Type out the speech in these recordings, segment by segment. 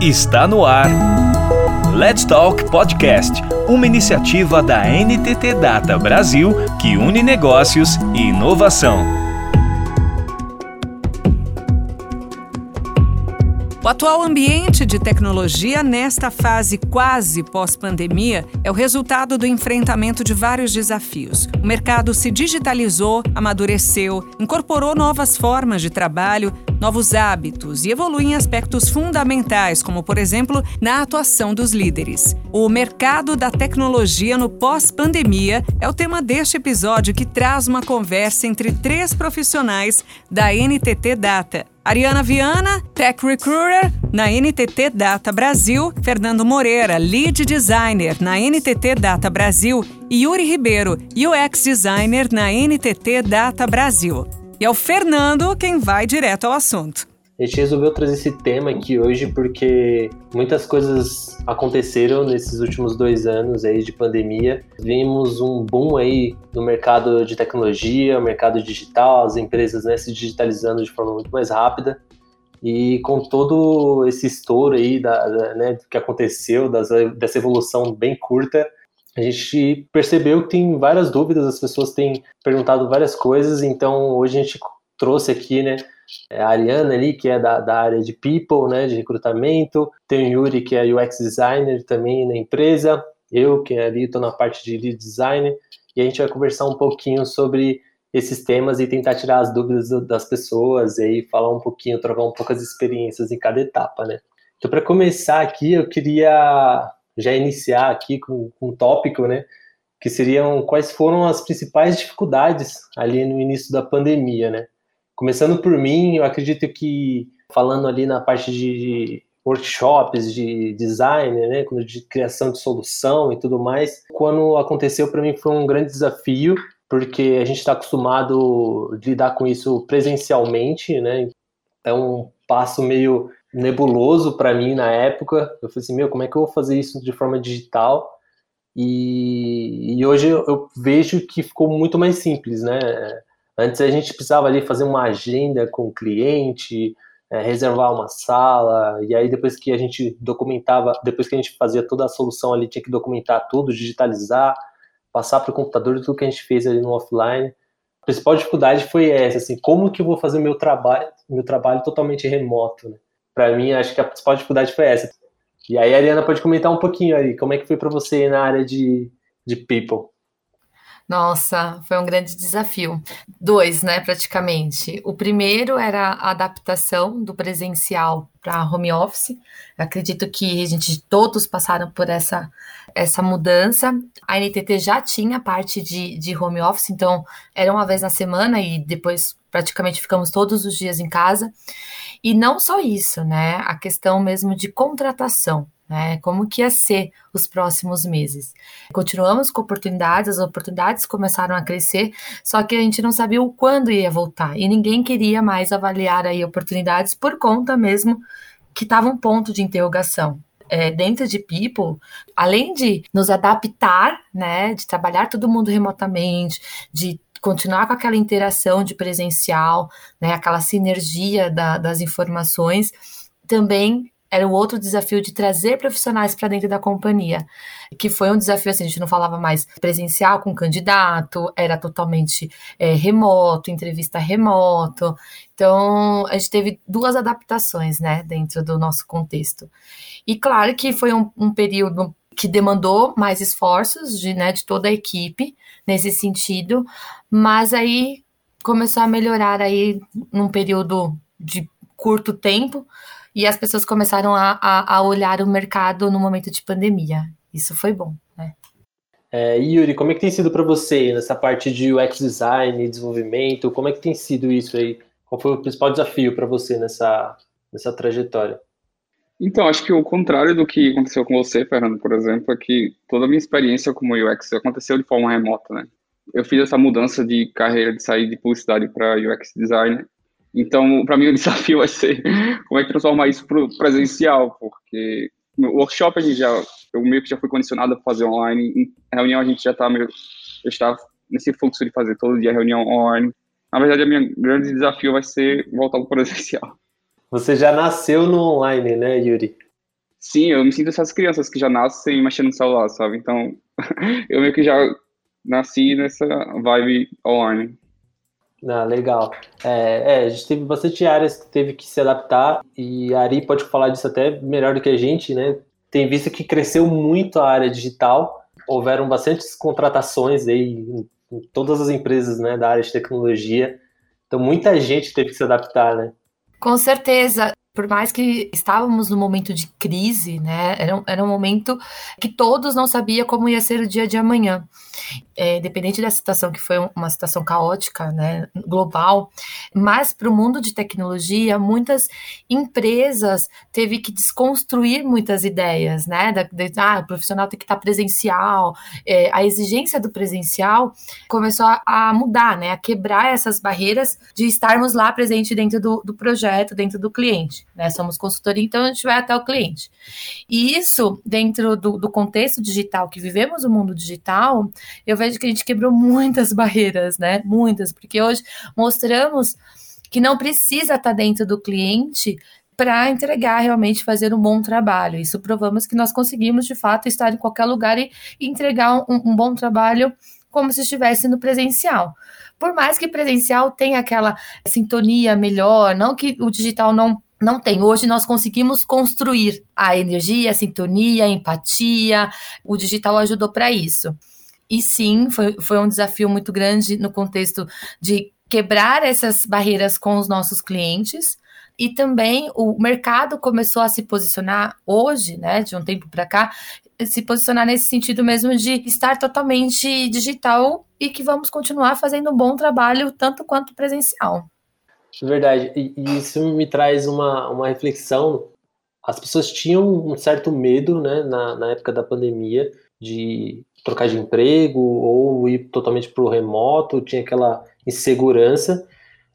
Está no ar. Let's Talk Podcast, uma iniciativa da NTT Data Brasil que une negócios e inovação. Atual ambiente de tecnologia nesta fase quase pós-pandemia é o resultado do enfrentamento de vários desafios. O mercado se digitalizou, amadureceu, incorporou novas formas de trabalho, novos hábitos e evolui em aspectos fundamentais, como, por exemplo, na atuação dos líderes. O mercado da tecnologia no pós-pandemia é o tema deste episódio que traz uma conversa entre três profissionais da NTT Data. Ariana Viana, Tech Recruiter na NTT Data Brasil, Fernando Moreira, Lead Designer na NTT Data Brasil e Yuri Ribeiro, UX Designer na NTT Data Brasil. E é o Fernando quem vai direto ao assunto. A gente resolveu trazer esse tema aqui hoje porque muitas coisas aconteceram nesses últimos dois anos aí de pandemia. Vimos um boom aí no mercado de tecnologia, mercado digital, as empresas né, se digitalizando de forma muito mais rápida. E com todo esse estouro aí da, da né, que aconteceu, das, dessa evolução bem curta, a gente percebeu que tem várias dúvidas, as pessoas têm perguntado várias coisas, então hoje a gente trouxe aqui, né, a Ariana ali, que é da, da área de people, né, de recrutamento, tem o Yuri, que é UX designer também na empresa, eu, que ali estou na parte de lead design, e a gente vai conversar um pouquinho sobre esses temas e tentar tirar as dúvidas das pessoas e aí falar um pouquinho, trocar um pouco as experiências em cada etapa, né. Então, para começar aqui, eu queria já iniciar aqui com, com um tópico, né, que seriam quais foram as principais dificuldades ali no início da pandemia, né? Começando por mim, eu acredito que falando ali na parte de workshops de design, né, de criação de solução e tudo mais, quando aconteceu para mim foi um grande desafio, porque a gente está acostumado a lidar com isso presencialmente, né? É um passo meio nebuloso para mim na época. Eu falei assim, meu, como é que eu vou fazer isso de forma digital? E, e hoje eu, vejo que ficou muito mais simples, né? Antes a gente precisava ali fazer uma agenda com o cliente, é, reservar uma sala, e aí depois que a gente documentava, depois que a gente fazia toda a solução ali, tinha que documentar tudo, digitalizar, passar para o computador tudo que a gente fez ali no offline. A principal dificuldade foi essa, assim, como que eu vou fazer meu trabalho, meu trabalho totalmente remoto, né? Para mim, acho que a principal dificuldade foi essa. E aí a Ariana pode comentar um pouquinho aí, como é que foi para você na área de, de people? Nossa, foi um grande desafio. Dois, né, praticamente. O primeiro era a adaptação do presencial para home office. Eu acredito que a gente todos passaram por essa, essa mudança. A NTT já tinha parte de, de home office, então era uma vez na semana e depois praticamente ficamos todos os dias em casa. E não só isso, né? A questão mesmo de contratação né? Como que ia ser os próximos meses? Continuamos com oportunidades, as oportunidades começaram a crescer, só que a gente não sabia o quando ia voltar e ninguém queria mais avaliar aí oportunidades por conta mesmo que estava um ponto de interrogação. É, dentro de People, além de nos adaptar, né, de trabalhar todo mundo remotamente, de continuar com aquela interação de presencial, né, aquela sinergia da, das informações, também era o outro desafio de trazer profissionais para dentro da companhia, que foi um desafio assim, a gente não falava mais presencial com candidato, era totalmente é, remoto, entrevista remoto. Então, a gente teve duas adaptações, né, dentro do nosso contexto. E claro que foi um, um período que demandou mais esforços de, né, de toda a equipe nesse sentido, mas aí começou a melhorar aí num período de curto tempo, e as pessoas começaram a, a, a olhar o mercado no momento de pandemia. Isso foi bom, né? É, Yuri, como é que tem sido para você nessa parte de UX design, desenvolvimento? Como é que tem sido isso aí? Qual foi o principal desafio para você nessa, nessa trajetória? Então, acho que o contrário do que aconteceu com você, Fernando, por exemplo, é que toda a minha experiência como UX aconteceu de forma remota, né? Eu fiz essa mudança de carreira, de sair de publicidade para UX design então, para mim, o desafio vai ser como é que transformar isso para o presencial, porque no workshop a gente já, eu meio que já fui condicionado a fazer online, em reunião a gente já está meio, está nesse fluxo de fazer todo dia reunião online. Na verdade, o meu grande desafio vai ser voltar para o presencial. Você já nasceu no online, né, Yuri? Sim, eu me sinto essas crianças que já nascem mexendo no celular, sabe? Então, eu meio que já nasci nessa vibe online. Ah, legal. É, é, a gente teve bastante áreas que teve que se adaptar e a Ari pode falar disso até melhor do que a gente, né? Tem visto que cresceu muito a área digital, houveram bastantes contratações aí em todas as empresas né, da área de tecnologia, então muita gente teve que se adaptar, né? Com certeza por mais que estávamos num momento de crise, né, era um, era um momento que todos não sabiam como ia ser o dia de amanhã. É, independente da situação, que foi uma situação caótica, né, global, mas para o mundo de tecnologia, muitas empresas teve que desconstruir muitas ideias, né, da, de, ah, o profissional tem que estar presencial, é, a exigência do presencial começou a, a, mudar, né, a quebrar essas barreiras de estarmos lá presente dentro do, do projeto, dentro do cliente né? Somos consultoria, então a gente vai até o cliente. E isso, dentro do, do contexto digital que vivemos o mundo digital, eu vejo que a gente quebrou muitas barreiras, né? Muitas, porque hoje mostramos que não precisa estar dentro do cliente para entregar realmente fazer um bom trabalho. Isso provamos que nós conseguimos de fato estar em qualquer lugar e, e entregar um, um bom trabalho como se estivesse no presencial. Por mais que presencial tenha aquela sintonia melhor, não que o digital não não tem. Hoje nós conseguimos construir a energia, a sintonia, a empatia. O digital ajudou para isso. E sim, foi, foi um desafio muito grande no contexto de quebrar essas barreiras com os nossos clientes. E também o mercado começou a se posicionar hoje, né, de um tempo para cá, se posicionar nesse sentido mesmo de estar totalmente digital e que vamos continuar fazendo um bom trabalho tanto quanto presencial. Verdade, e, isso me traz uma, uma reflexão. As pessoas tinham um certo medo, né, na, na época da pandemia, de trocar de emprego ou ir totalmente para o remoto, tinha aquela insegurança.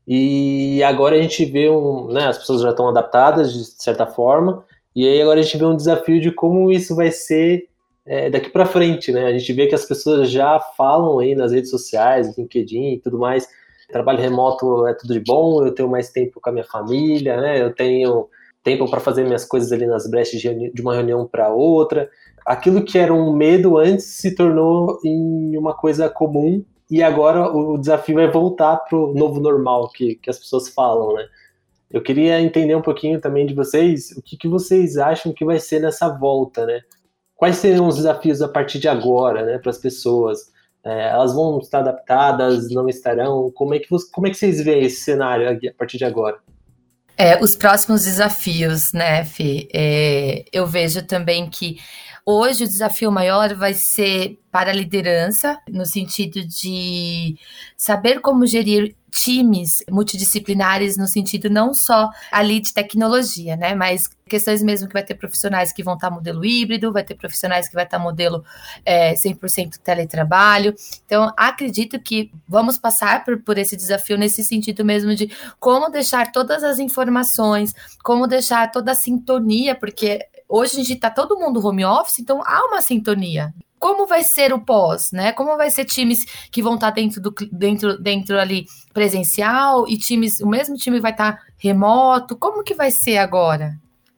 E agora a gente vê um, né, as pessoas já estão adaptadas de certa forma, e aí agora a gente vê um desafio de como isso vai ser é, daqui para frente, né? A gente vê que as pessoas já falam aí nas redes sociais, LinkedIn e tudo mais, trabalho remoto é tudo de bom, eu tenho mais tempo com a minha família, né? Eu tenho tempo para fazer minhas coisas ali nas brechas de uma reunião para outra. Aquilo que era um medo antes se tornou em uma coisa comum e agora o desafio é voltar para o novo normal que, que as pessoas falam, né? Eu queria entender um pouquinho também de vocês, o que, que vocês acham que vai ser nessa volta, né? Quais serão os desafios a partir de agora, né, para as pessoas? É, elas vão estar adaptadas, não estarão? Como é que, como é que vocês veem esse cenário a partir de agora? É, os próximos desafios, né, Fê? É, eu vejo também que hoje o desafio maior vai ser para a liderança, no sentido de saber como gerir times multidisciplinares no sentido não só ali de tecnologia, né, mas questões mesmo que vai ter profissionais que vão estar modelo híbrido, vai ter profissionais que vai estar modelo é, 100% teletrabalho. Então, acredito que vamos passar por, por esse desafio nesse sentido mesmo de como deixar todas as informações, como deixar toda a sintonia, porque hoje a gente está todo mundo home office, então há uma sintonia como vai ser o pós, né? Como vai ser times que vão estar tá dentro do dentro dentro ali presencial e times, o mesmo time vai estar tá remoto. Como que vai ser agora?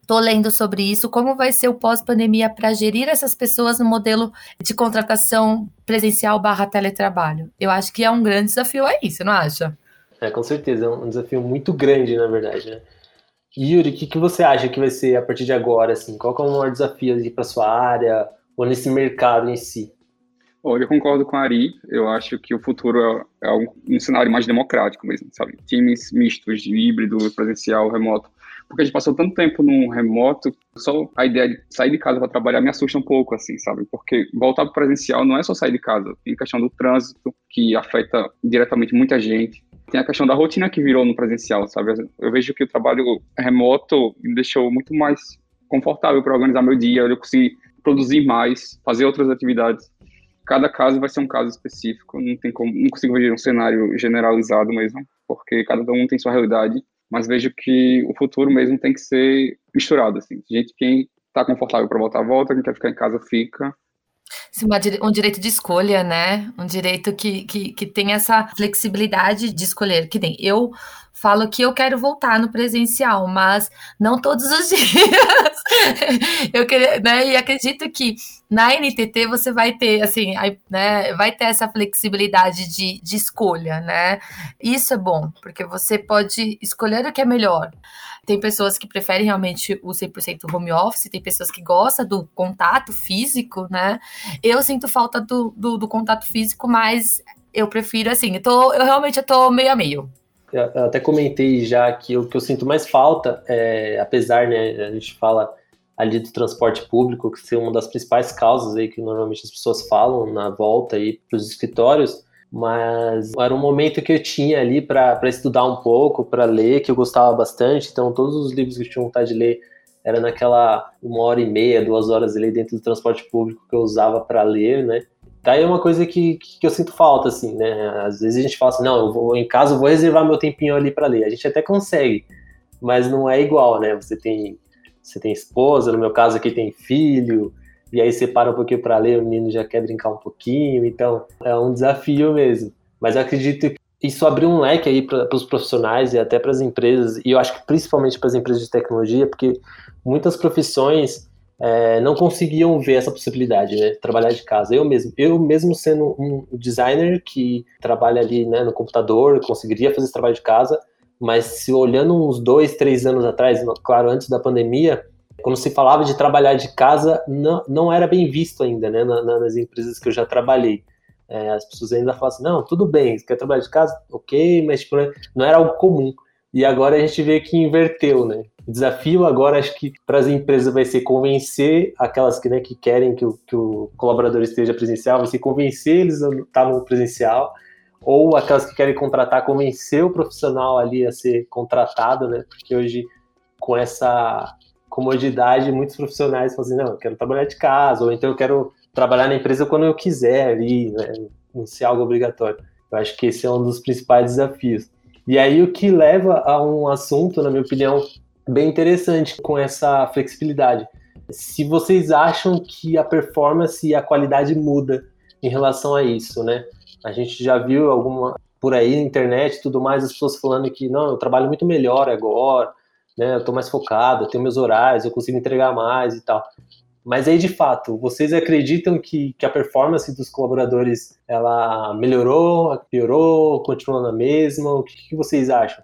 Tô lendo sobre isso, como vai ser o pós-pandemia para gerir essas pessoas no modelo de contratação presencial barra teletrabalho. Eu acho que é um grande desafio aí, você não acha? É, com certeza, é um desafio muito grande, na verdade, né? Yuri, o que, que você acha que vai ser a partir de agora, assim? Qual é o maior desafio para sua área? Ou nesse mercado em si? Olha, eu concordo com a Ari. Eu acho que o futuro é, é um, cenário mais democrático mesmo, sabe? Times mistos, de híbrido, presencial, remoto. Porque a gente passou tanto tempo no remoto, só a ideia de sair de casa para trabalhar me assusta um pouco, assim, sabe? Porque voltar para presencial não é só sair de casa. Tem a questão do trânsito, que afeta diretamente muita gente. Tem a questão da rotina que virou no presencial, sabe? Eu vejo que o trabalho remoto me deixou muito mais confortável para organizar meu dia. Eu consegui produzir mais, fazer outras atividades. Cada caso vai ser um caso específico, não tem como, não consigo ver um cenário generalizado mesmo, porque cada um tem sua realidade, mas vejo que o futuro mesmo tem que ser misturado, assim. Gente, quem está confortável para voltar, volta, quem quer ficar em casa, fica. Um direito de escolha, né? Um direito que, que, que tem essa flexibilidade de escolher. Que nem eu falo que eu quero voltar no presencial, mas não todos os dias. eu queria, né, e acredito que na NTT você vai ter, assim, né, vai ter essa flexibilidade de, de escolha, né? Isso é bom, porque você pode escolher o que é melhor. Tem pessoas que preferem realmente o 100% home office, tem pessoas que gostam do contato físico, né? Eu sinto falta do, do, do contato físico, mas eu prefiro assim, eu, tô, eu realmente tô meio a meio. Eu até comentei já que o que eu sinto mais falta, é, apesar, né, a gente fala ali do transporte público, que ser uma das principais causas aí que normalmente as pessoas falam na volta aí para os escritórios, mas era um momento que eu tinha ali para estudar um pouco, para ler, que eu gostava bastante, então todos os livros que eu tinha vontade de ler era naquela uma hora e meia, duas horas ali dentro do transporte público que eu usava para ler, né? Daí é uma coisa que, que eu sinto falta, assim, né? Às vezes a gente fala assim, não, eu vou, em casa eu vou reservar meu tempinho ali para ler. A gente até consegue, mas não é igual, né? Você tem, você tem esposa, no meu caso aqui tem filho, e aí você para um pouquinho para ler, o menino já quer brincar um pouquinho, então é um desafio mesmo. Mas eu acredito que isso abriu um leque aí para os profissionais e até para as empresas, e eu acho que principalmente para as empresas de tecnologia, porque muitas profissões é, não conseguiam ver essa possibilidade, né? Trabalhar de casa. Eu mesmo, eu mesmo sendo um designer que trabalha ali né, no computador, conseguiria fazer esse trabalho de casa, mas se olhando uns dois, três anos atrás, claro, antes da pandemia, quando se falava de trabalhar de casa, não, não era bem visto ainda, né? nas empresas que eu já trabalhei. É, as pessoas ainda falavam assim, não, tudo bem, quer trabalhar de casa? Ok, mas tipo, né, não era algo comum. E agora a gente vê que inverteu, né? O desafio agora, acho que para as empresas vai ser convencer aquelas que, né, que querem que o, que o colaborador esteja presencial, vai ser convencer eles a estar no presencial, ou aquelas que querem contratar, convencer o profissional ali a ser contratado, né? Porque hoje, com essa comodidade, muitos profissionais falam assim, não, eu quero trabalhar de casa, ou então eu quero trabalhar na empresa quando eu quiser ali, né? Não ser algo obrigatório. Eu acho que esse é um dos principais desafios. E aí o que leva a um assunto, na minha opinião, bem interessante com essa flexibilidade. Se vocês acham que a performance e a qualidade muda em relação a isso, né? A gente já viu alguma por aí na internet tudo mais, as pessoas falando que não, eu trabalho muito melhor agora, né? Eu tô mais focado, eu tenho meus horários, eu consigo entregar mais e tal. Mas aí, de fato, vocês acreditam que, que a performance dos colaboradores ela melhorou, piorou, continua na mesma? O que, que vocês acham?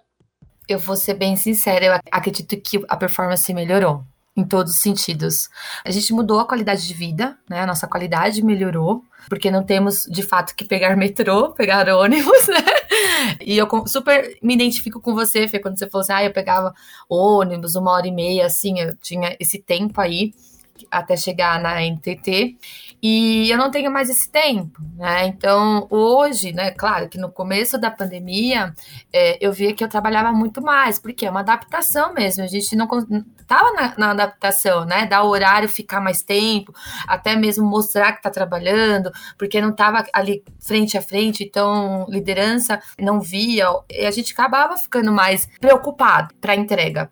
Eu vou ser bem sincera, eu acredito que a performance melhorou em todos os sentidos. A gente mudou a qualidade de vida, né? A nossa qualidade melhorou, porque não temos de fato que pegar metrô, pegar ônibus, né? E eu super me identifico com você, Fê, quando você falou assim, ah, eu pegava ônibus uma hora e meia, assim, eu tinha esse tempo aí até chegar na NTT e eu não tenho mais esse tempo, né? Então hoje, né? Claro que no começo da pandemia é, eu via que eu trabalhava muito mais, porque é uma adaptação mesmo. A gente não estava na, na, adaptação, né? Dar horário, ficar mais tempo, até mesmo mostrar que está trabalhando, porque não estava ali frente a frente, então liderança não via, e a gente acabava ficando mais preocupado para a entrega.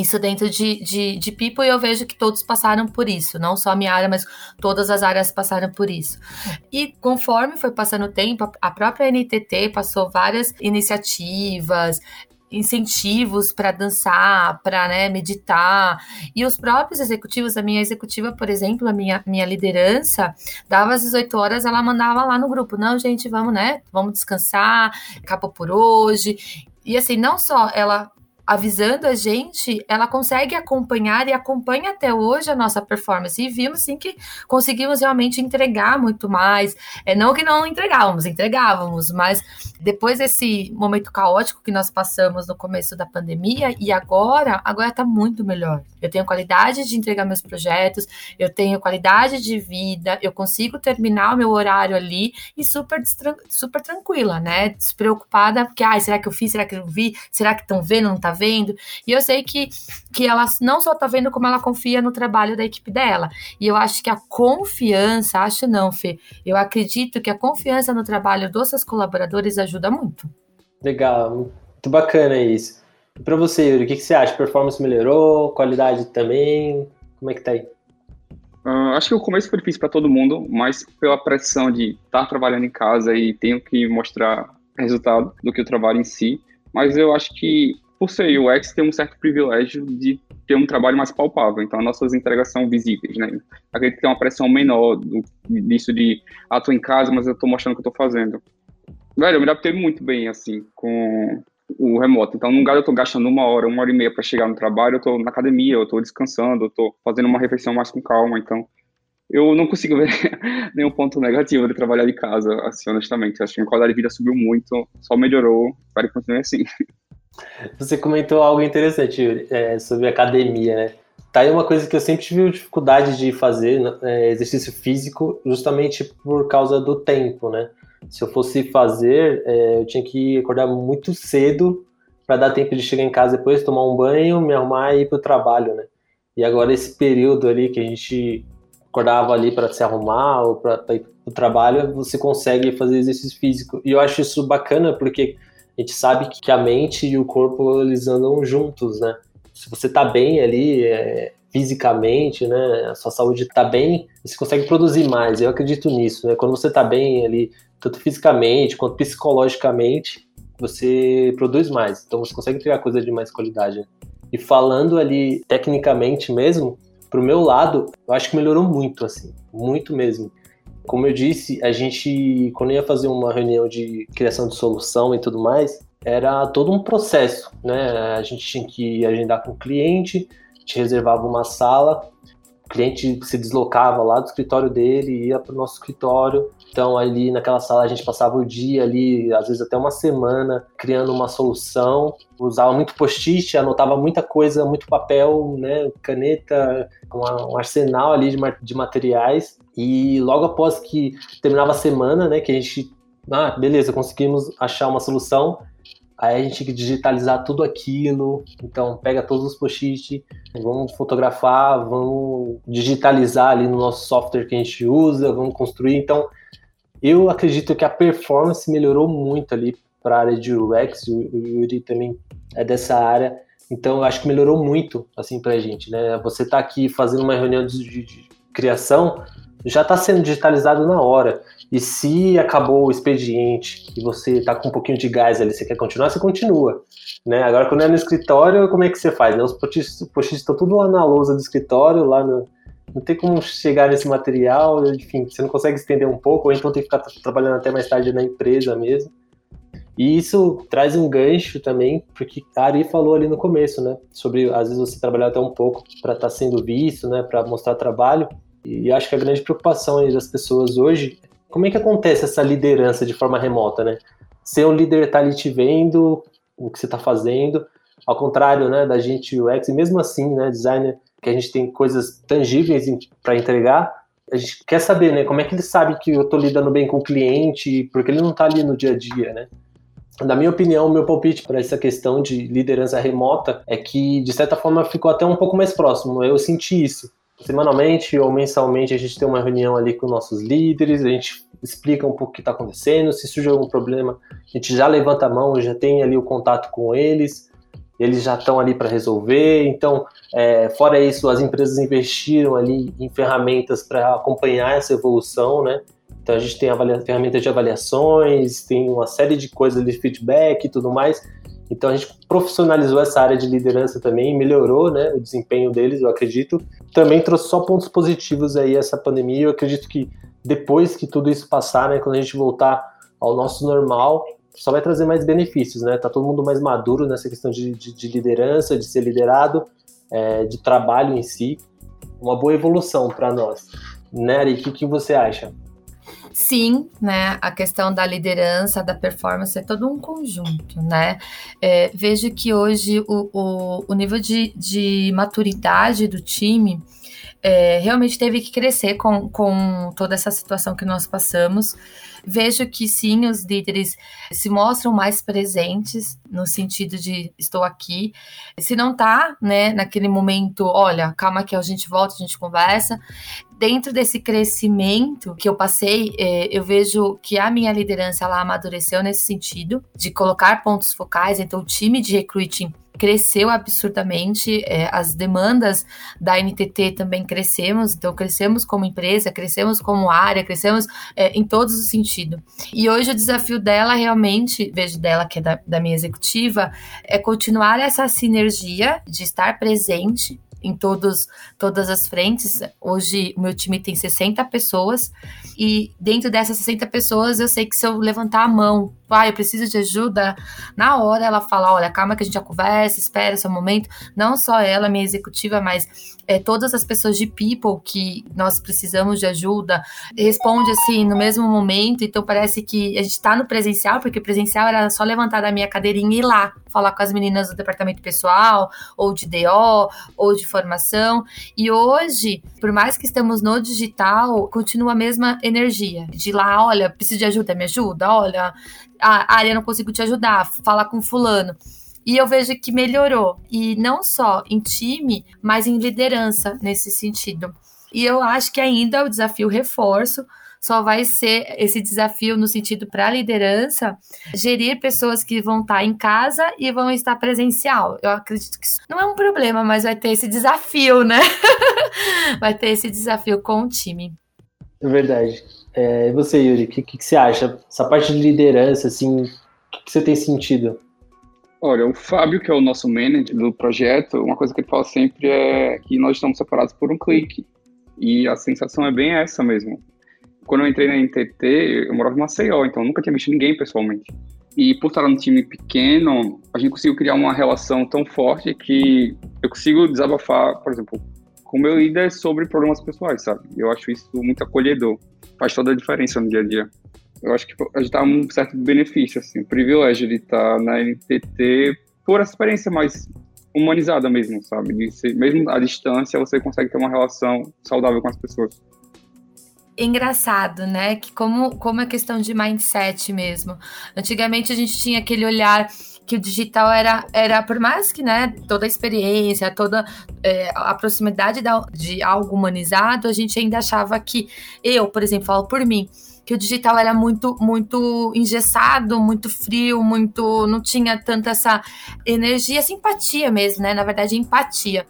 Isso dentro de, de, de People e eu vejo que todos passaram por isso, não só a minha área, mas todas as áreas passaram por isso. E conforme foi passando o tempo, a própria NTT passou várias iniciativas, incentivos para dançar, para né, meditar. E os próprios executivos, a minha executiva, por exemplo, a minha, minha liderança, dava às 18 horas, ela mandava lá no grupo: não, gente, vamos, né? Vamos descansar, acabou por hoje. E assim, não só ela avisando a gente, ela consegue acompanhar e acompanha até hoje a nossa performance. E vimos sim que conseguimos realmente entregar muito mais. É, não que não entregávamos, entregávamos, mas depois desse momento caótico que nós passamos no começo da pandemia e agora, agora está muito melhor. Eu tenho qualidade de entregar meus projetos, eu tenho qualidade de vida, eu consigo terminar o meu horário ali e super, super tranquila, né? Despreocupada, porque, ai, será que eu fiz? Será que eu vi? Será que estão vendo? Não está vendo. E eu sei que, que ela não só tá vendo como ela confia no trabalho da equipe dela. E eu acho que a confiança, acho não, Fê, eu acredito que a confiança no trabalho dos seus colaboradores ajuda muito. Legal, muito bacana isso. E para você, Yuri, o que, que você acha? Performance melhorou? Qualidade também? Como é que tá aí? Uh, acho que o começo foi difícil para todo mundo, mas pela pressão de estar trabalhando em casa e tenho que mostrar resultado do que o trabalho em si, mas eu acho que por ser UX tem um certo privilégio de ter um trabalho mais palpável, então as nossas entregas são visíveis, né? Acredito que tem uma pressão menor do, disso de, ah, tô em casa, mas eu tô mostrando o que eu tô fazendo. Velho, eu me adaptei muito bem, assim, com o remoto. Então, no lugar eu tô gastando uma hora, uma hora e meia para chegar no trabalho, eu tô na academia, eu tô descansando, eu tô fazendo uma refeição mais com calma, então eu não consigo ver nenhum ponto negativo de trabalhar de casa, assim, honestamente. Acho que a qualidade de vida subiu muito, só melhorou, espero que continue assim. Você comentou algo interessante é, sobre academia, né? Tá aí uma coisa que eu sempre tive dificuldade de fazer, né, é, exercício físico, justamente por causa do tempo, né? Se eu fosse fazer, é, eu tinha que acordar muito cedo para dar tempo de chegar em casa depois, tomar um banho, me arrumar e ir para o trabalho, né? E agora esse período ali que a gente acordava ali para se arrumar ou para ir para o trabalho, você consegue fazer exercício físico. E eu acho isso bacana porque a gente sabe que a mente e o corpo eles andam juntos, né? Se você tá bem ali é, fisicamente, né, a sua saúde tá bem, você consegue produzir mais. Eu acredito nisso, né? Quando você tá bem ali, tanto fisicamente quanto psicologicamente, você produz mais. Então você consegue criar coisa de mais qualidade. Né? E falando ali tecnicamente mesmo, pro meu lado, eu acho que melhorou muito, assim, muito mesmo. Como eu disse, a gente, quando ia fazer uma reunião de criação de solução e tudo mais, era todo um processo, né? A gente tinha que agendar com o cliente, a gente reservava uma sala, cliente se deslocava lá do escritório dele, ia para o nosso escritório. Então, ali naquela sala, a gente passava o dia ali, às vezes até uma semana, criando uma solução. Usava muito post-it, anotava muita coisa, muito papel, né, caneta, um arsenal ali de, de materiais. E logo após que terminava a semana, né, que a gente, ah, beleza, conseguimos achar uma solução, aí a gente tinha que digitalizar tudo aquilo. Então, pega todos os post-it, vamos fotografar, vamos digitalizar ali no nosso software que a gente usa, vamos construir. Então, eu acredito que a performance melhorou muito ali para a área de UX, o Yuri também é dessa área. Então, eu acho que melhorou muito, assim, para a gente, né? Você está aqui fazendo uma reunião de, de, de criação, já está sendo digitalizado na hora. E se acabou o expediente e você está com um pouquinho de gás ali, você quer continuar, você continua. Né? Agora, quando é no escritório, como é que você faz? Né? Os post estão tudo lá na lousa do escritório, lá no, não tem como chegar nesse material, enfim, você não consegue estender um pouco, ou então tem que ficar trabalhando até mais tarde na empresa mesmo. E isso traz um gancho também, porque a Ari falou ali no começo, né, sobre às vezes você trabalhar até um pouco para estar tá sendo visto, né, para mostrar trabalho. E acho que a grande preocupação das pessoas hoje, como é que acontece essa liderança de forma remota, né? Ser um líder está ali te vendo o que você está fazendo, ao contrário, né, da gente UX, e mesmo assim, né, designer, que a gente tem coisas tangíveis para entregar, a gente quer saber, né, como é que ele sabe que eu estou lidando bem com o cliente, porque ele não está ali no dia a dia, né? Na minha opinião, meu palpite para essa questão de liderança remota é que, de certa forma, ficou até um pouco mais próximo. Eu senti isso. Semanalmente ou mensalmente a gente tem uma reunião ali com nossos líderes, a gente explica um pouco o que está acontecendo, se surge algum problema, a gente já levanta a mão, já tem ali o contato com eles, eles já estão ali para resolver. Então, é, fora isso, as empresas investiram ali em ferramentas para acompanhar essa evolução, né? Então a gente tem ferramentas de avaliações, tem uma série de coisas de feedback e tudo mais. Então a gente profissionalizou essa área de liderança também, melhorou né, o desempenho deles, eu acredito. Também trouxe só pontos positivos aí essa pandemia. Eu acredito que depois que tudo isso passar, né, quando a gente voltar ao nosso normal, só vai trazer mais benefícios, né? Tá todo mundo mais maduro nessa questão de, de, de liderança, de ser liderado, é, de trabalho em si. Uma boa evolução para nós. Ari? O que, que você acha? Sim, né? A questão da liderança, da performance é todo um conjunto, né? É, vejo que hoje o, o, o nível de, de maturidade do time é, realmente teve que crescer com, com toda essa situação que nós passamos. Vejo que sim, os líderes se mostram mais presentes no sentido de estou aqui. Se não tá, né, naquele momento, olha, calma que a gente volta, a gente conversa. Dentro desse crescimento que eu passei, é, eu vejo que a minha liderança ela amadureceu nesse sentido de colocar pontos focais. Então, o time de recruiting cresceu absurdamente, é, as demandas da NTT também crescemos, então crescemos como empresa, crescemos como área, crescemos é, em todos os sentidos. E hoje o desafio dela realmente, vejo dela que é da, da minha executiva, é continuar essa sinergia de estar presente em todos, todas as frentes. Hoje, o meu time tem 60 pessoas e dentro dessas 60 pessoas, eu sei que se eu levantar a mão, ah, eu preciso de ajuda, na hora ela fala: olha, calma que a gente já conversa, espera seu momento. Não só ela, minha executiva, mas é, todas as pessoas de people que nós precisamos de ajuda, responde assim no mesmo momento. Então parece que a gente está no presencial, porque presencial era só levantar da minha cadeirinha e ir lá falar com as meninas do departamento pessoal, ou de DO, ou de formação. E hoje, por mais que estamos no digital, continua a mesma energia. De lá, olha, preciso de ajuda, me ajuda, olha, a área não consigo te ajudar, falar com fulano. E eu vejo que melhorou. E não só em time, mas em liderança nesse sentido. E eu acho que ainda o desafio reforço só vai ser esse desafio no sentido para a liderança, gerir pessoas que vão estar em casa e vão estar presencial. Eu acredito que isso não é um problema, mas vai ter esse desafio, né? vai ter esse desafio com o time. É verdade. É, e você, Yuri, o que, que, que, você acha? Essa parte de liderança, assim, o que, que você tem sentido? Olha, o Fábio, que é o nosso manager do projeto, uma coisa que ele fala sempre é que nós estamos separados por um clique. E a sensação é bem essa mesmo quando eu entrei na NTT, eu morava em Maceió, então eu nunca tinha visto ninguém pessoalmente. E por estar num time pequeno, a gente conseguiu criar uma relação tão forte que eu consigo desabafar, por exemplo, com meu líder sobre problemas pessoais, sabe? Eu acho isso muito acolhedor. Faz toda a diferença no dia a dia. Eu acho que a gente tá um certo benefício, assim, privilégio de estar na NTT por essa experiência mais humanizada mesmo, sabe? Ser, mesmo à distância, você consegue ter uma relação saudável com as pessoas engraçado, né? Que como, como é questão de mindset mesmo. Antigamente a gente tinha aquele olhar que o digital era, era por mais que, né, toda a experiência, toda é, a proximidade da, de algo humanizado, a gente ainda achava que, eu, por exemplo, falo por mim, que o digital era muito muito engessado, muito frio, muito não tinha tanta essa energia, simpatia mesmo, né? Na verdade, empatia.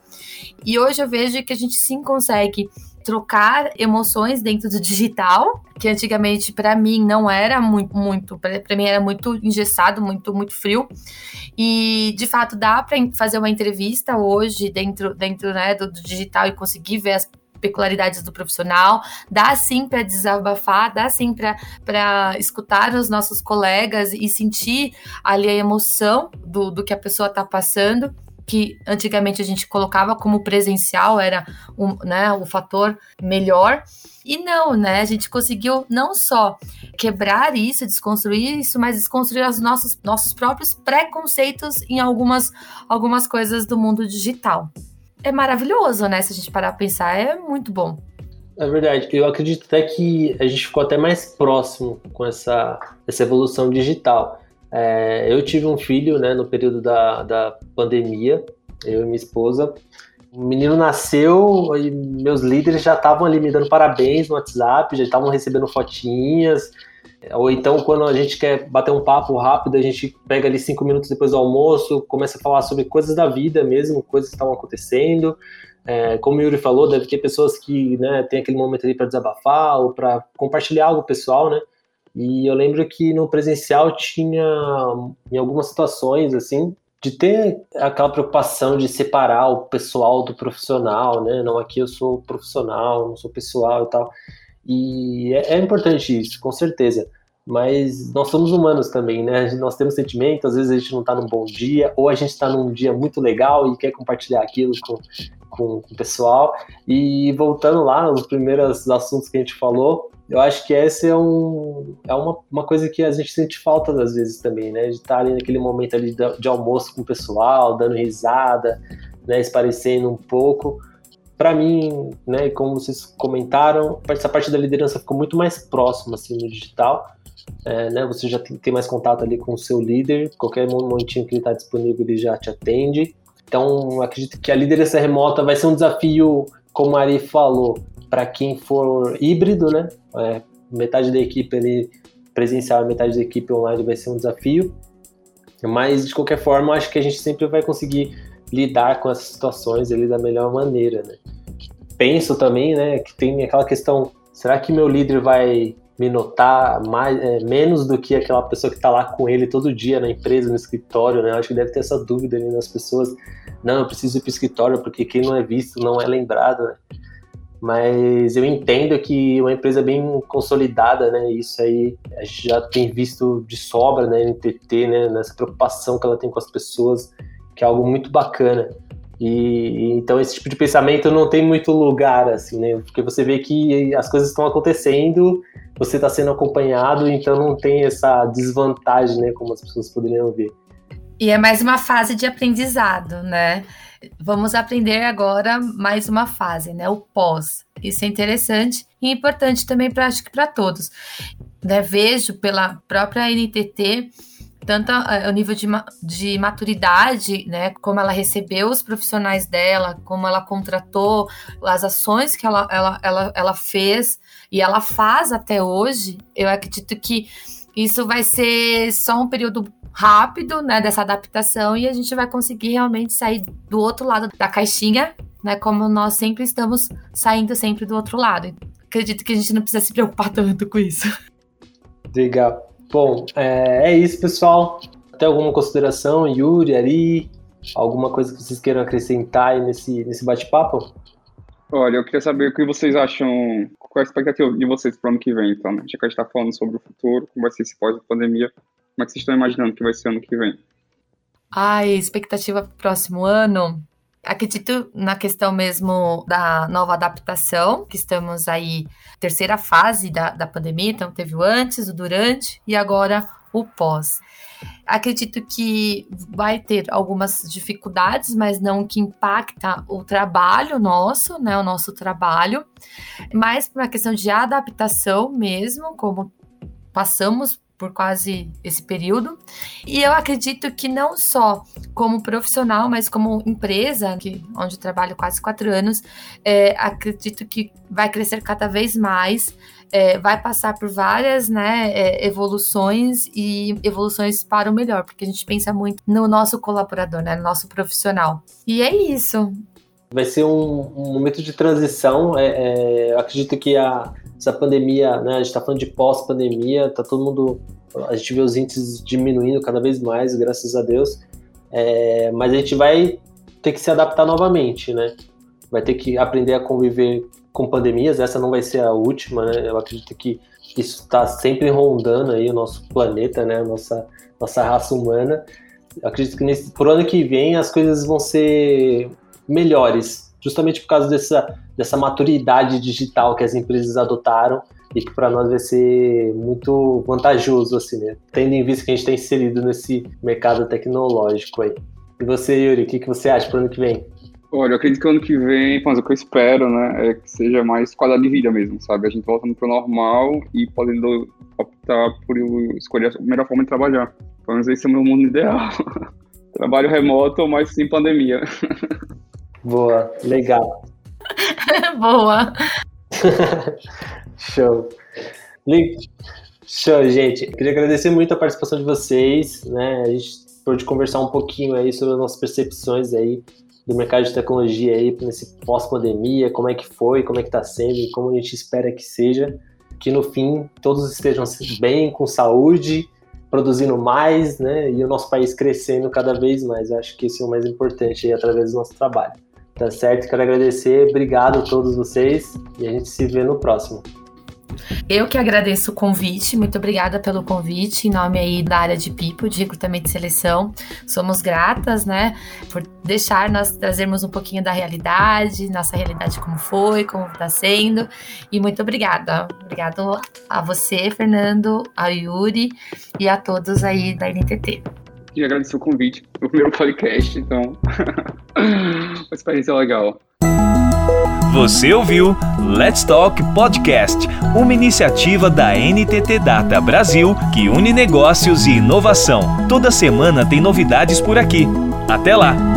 E hoje eu vejo que a gente sim consegue trocar emoções dentro do digital, que antigamente para mim não era muito, muito para mim era muito engessado, muito, muito frio. E de fato dá para fazer uma entrevista hoje dentro, dentro né, do, do digital e conseguir ver as peculiaridades do profissional, dá sim para desabafar, dá sim para escutar os nossos colegas e sentir ali a emoção do, do que a pessoa está passando que antigamente a gente colocava como presencial era um, né, o fator melhor. E não, né? A gente conseguiu não só quebrar isso, desconstruir isso, mas desconstruir os nossos, nossos próprios preconceitos em algumas, algumas coisas do mundo digital. É maravilhoso, né? Se a gente parar para pensar, é muito bom. É verdade. Eu acredito até que a gente ficou até mais próximo com essa, essa evolução digital. É, eu tive um filho né, no período da, da pandemia, eu e minha esposa. O menino nasceu e meus líderes já estavam ali me dando parabéns no WhatsApp, já estavam recebendo fotinhas. Ou então, quando a gente quer bater um papo rápido, a gente pega ali cinco minutos depois do almoço, começa a falar sobre coisas da vida mesmo, coisas que estavam acontecendo. É, como o Yuri falou, deve ter pessoas que né, tem aquele momento ali para desabafar ou para compartilhar algo pessoal, né? E eu lembro que no presencial tinha, em algumas situações, assim, de ter aquela preocupação de separar o pessoal do profissional, né? Não, aqui eu sou profissional, não sou pessoal e tal. E é, é importante isso, com certeza. Mas nós somos humanos também, né? Nós temos sentimentos, às vezes a gente não está num bom dia, ou a gente está num dia muito legal e quer compartilhar aquilo com, com, com o pessoal. E voltando lá, nos primeiros assuntos que a gente falou, eu acho que essa é, um, é uma, uma coisa que a gente sente falta às vezes também, né? De estar ali naquele momento ali de, de almoço com o pessoal, dando risada, né? Esparecendo um pouco. Para mim, né? Como vocês comentaram, essa parte da liderança ficou muito mais próxima assim no digital. É, né, você já tem, mais contato ali com o seu líder, qualquer momentinho que ele está disponível ele já te atende. Então, acredito que a liderança remota vai ser um desafio, como a Ari falou, para quem for híbrido, né? É, metade da equipe ali presencial metade da equipe online vai ser um desafio. Mas, de qualquer forma, acho que a gente sempre vai conseguir lidar com essas situações ali da melhor maneira, né? Penso também, né, que tem aquela questão, será que meu líder vai me notar mais, é, menos do que aquela pessoa que está lá com ele todo dia na empresa, no escritório, né? Acho que deve ter essa dúvida ali nas pessoas. Não, eu preciso ir para o escritório porque quem não é visto não é lembrado, né? Mas eu entendo que uma empresa bem consolidada, né? Isso aí a gente já tem visto de sobra, né? NTT, né? Nessa preocupação que ela tem com as pessoas, que é algo muito bacana. E então esse tipo de pensamento não tem muito lugar, assim, né? Porque você vê que as coisas estão acontecendo, você está sendo acompanhado, então não tem essa desvantagem, né? Como as pessoas poderiam ver. E é mais uma fase de aprendizado, né? Vamos aprender agora mais uma fase, né? O pós. Isso é interessante e importante também para acho que para todos. Né? Vejo pela própria NTT tanto o nível de, de maturidade, né, como ela recebeu os profissionais dela, como ela contratou, as ações que ela, ela, ela, ela fez e ela faz até hoje, eu acredito que isso vai ser só um período rápido, né, dessa adaptação e a gente vai conseguir realmente sair do outro lado da caixinha, né, como nós sempre estamos saindo sempre do outro lado. Acredito que a gente não precisa se preocupar tanto com isso. Legal. Bom, é, é isso, pessoal. Tem alguma consideração, Yuri, Ari? Alguma coisa que vocês queiram acrescentar nesse, nesse bate-papo? Olha, eu queria saber o que vocês acham, qual é a expectativa de vocês para o ano que vem, então, né? Já que a gente está falando sobre o futuro, como vai ser esse pós-pandemia, como é que vocês estão imaginando que vai ser ano que vem? Ai, expectativa para o próximo ano? Acredito na questão mesmo da nova adaptação, que estamos aí, terceira fase da, da pandemia, então teve o antes, o durante e agora o pós. Acredito que vai ter algumas dificuldades, mas não que impacta o trabalho nosso, né, o nosso trabalho, mas por uma questão de adaptação mesmo, como passamos por quase esse período. E eu acredito que não só como profissional, mas como empresa, que, onde trabalho quase quatro anos, é, acredito que vai crescer cada vez mais. É, vai passar por várias né, é, evoluções e evoluções para o melhor, porque a gente pensa muito no nosso colaborador, né, no nosso profissional. E é isso. Vai ser um, um momento de transição. É, é, acredito que a, essa pandemia, né, a gente está falando de pós-pandemia, tá todo mundo, a gente vê os índices diminuindo cada vez mais, graças a Deus, é, mas a gente vai ter que se adaptar novamente, né? Vai ter que aprender a conviver com pandemias, essa não vai ser a última, né? Eu acredito que isso está sempre rondando aí o nosso planeta, né? Nossa, nossa raça humana. Eu acredito que nesse, por ano que vem as coisas vão ser melhores, justamente por causa dessa, dessa maturidade digital que as empresas adotaram e que para nós vai ser muito vantajoso, assim, né? Tendo em vista que a gente está inserido nesse mercado tecnológico aí. E você, Yuri, o que, que você acha para o ano que vem? Olha, eu acredito que ano que vem, mas o que eu espero, né, é que seja mais qualidade de vida mesmo, sabe? A gente voltando para o normal e podendo optar por escolher a melhor forma de trabalhar. Pelo menos esse é o meu mundo ideal. Trabalho remoto, mas sem pandemia. Boa, legal. Boa. Show. Show, gente. Queria agradecer muito a participação de vocês, né? A gente pôde conversar um pouquinho aí sobre as nossas percepções aí do mercado de tecnologia aí nesse pós-pandemia, como é que foi, como é que tá sendo e como a gente espera que seja. Que no fim todos estejam bem, com saúde, produzindo mais, né? E o nosso país crescendo cada vez mais. Eu acho que isso é o mais importante aí através do nosso trabalho. Tá certo? Quero agradecer. Obrigado a todos vocês e a gente se vê no próximo. Eu que agradeço o convite, muito obrigada pelo convite, em nome aí da área de People, de recrutamento e seleção. Somos gratas, né, por deixar nós trazermos um pouquinho da realidade, nossa realidade como foi, como está sendo, e muito obrigada. Obrigado a você, Fernando, a Yuri e a todos aí da NTT. Queria agradecer o convite, o primeiro podcast, então, uma experiência legal. Você ouviu Let's Talk Podcast, uma iniciativa da NTT Data Brasil que une negócios e inovação. Toda semana tem novidades por aqui. Até lá!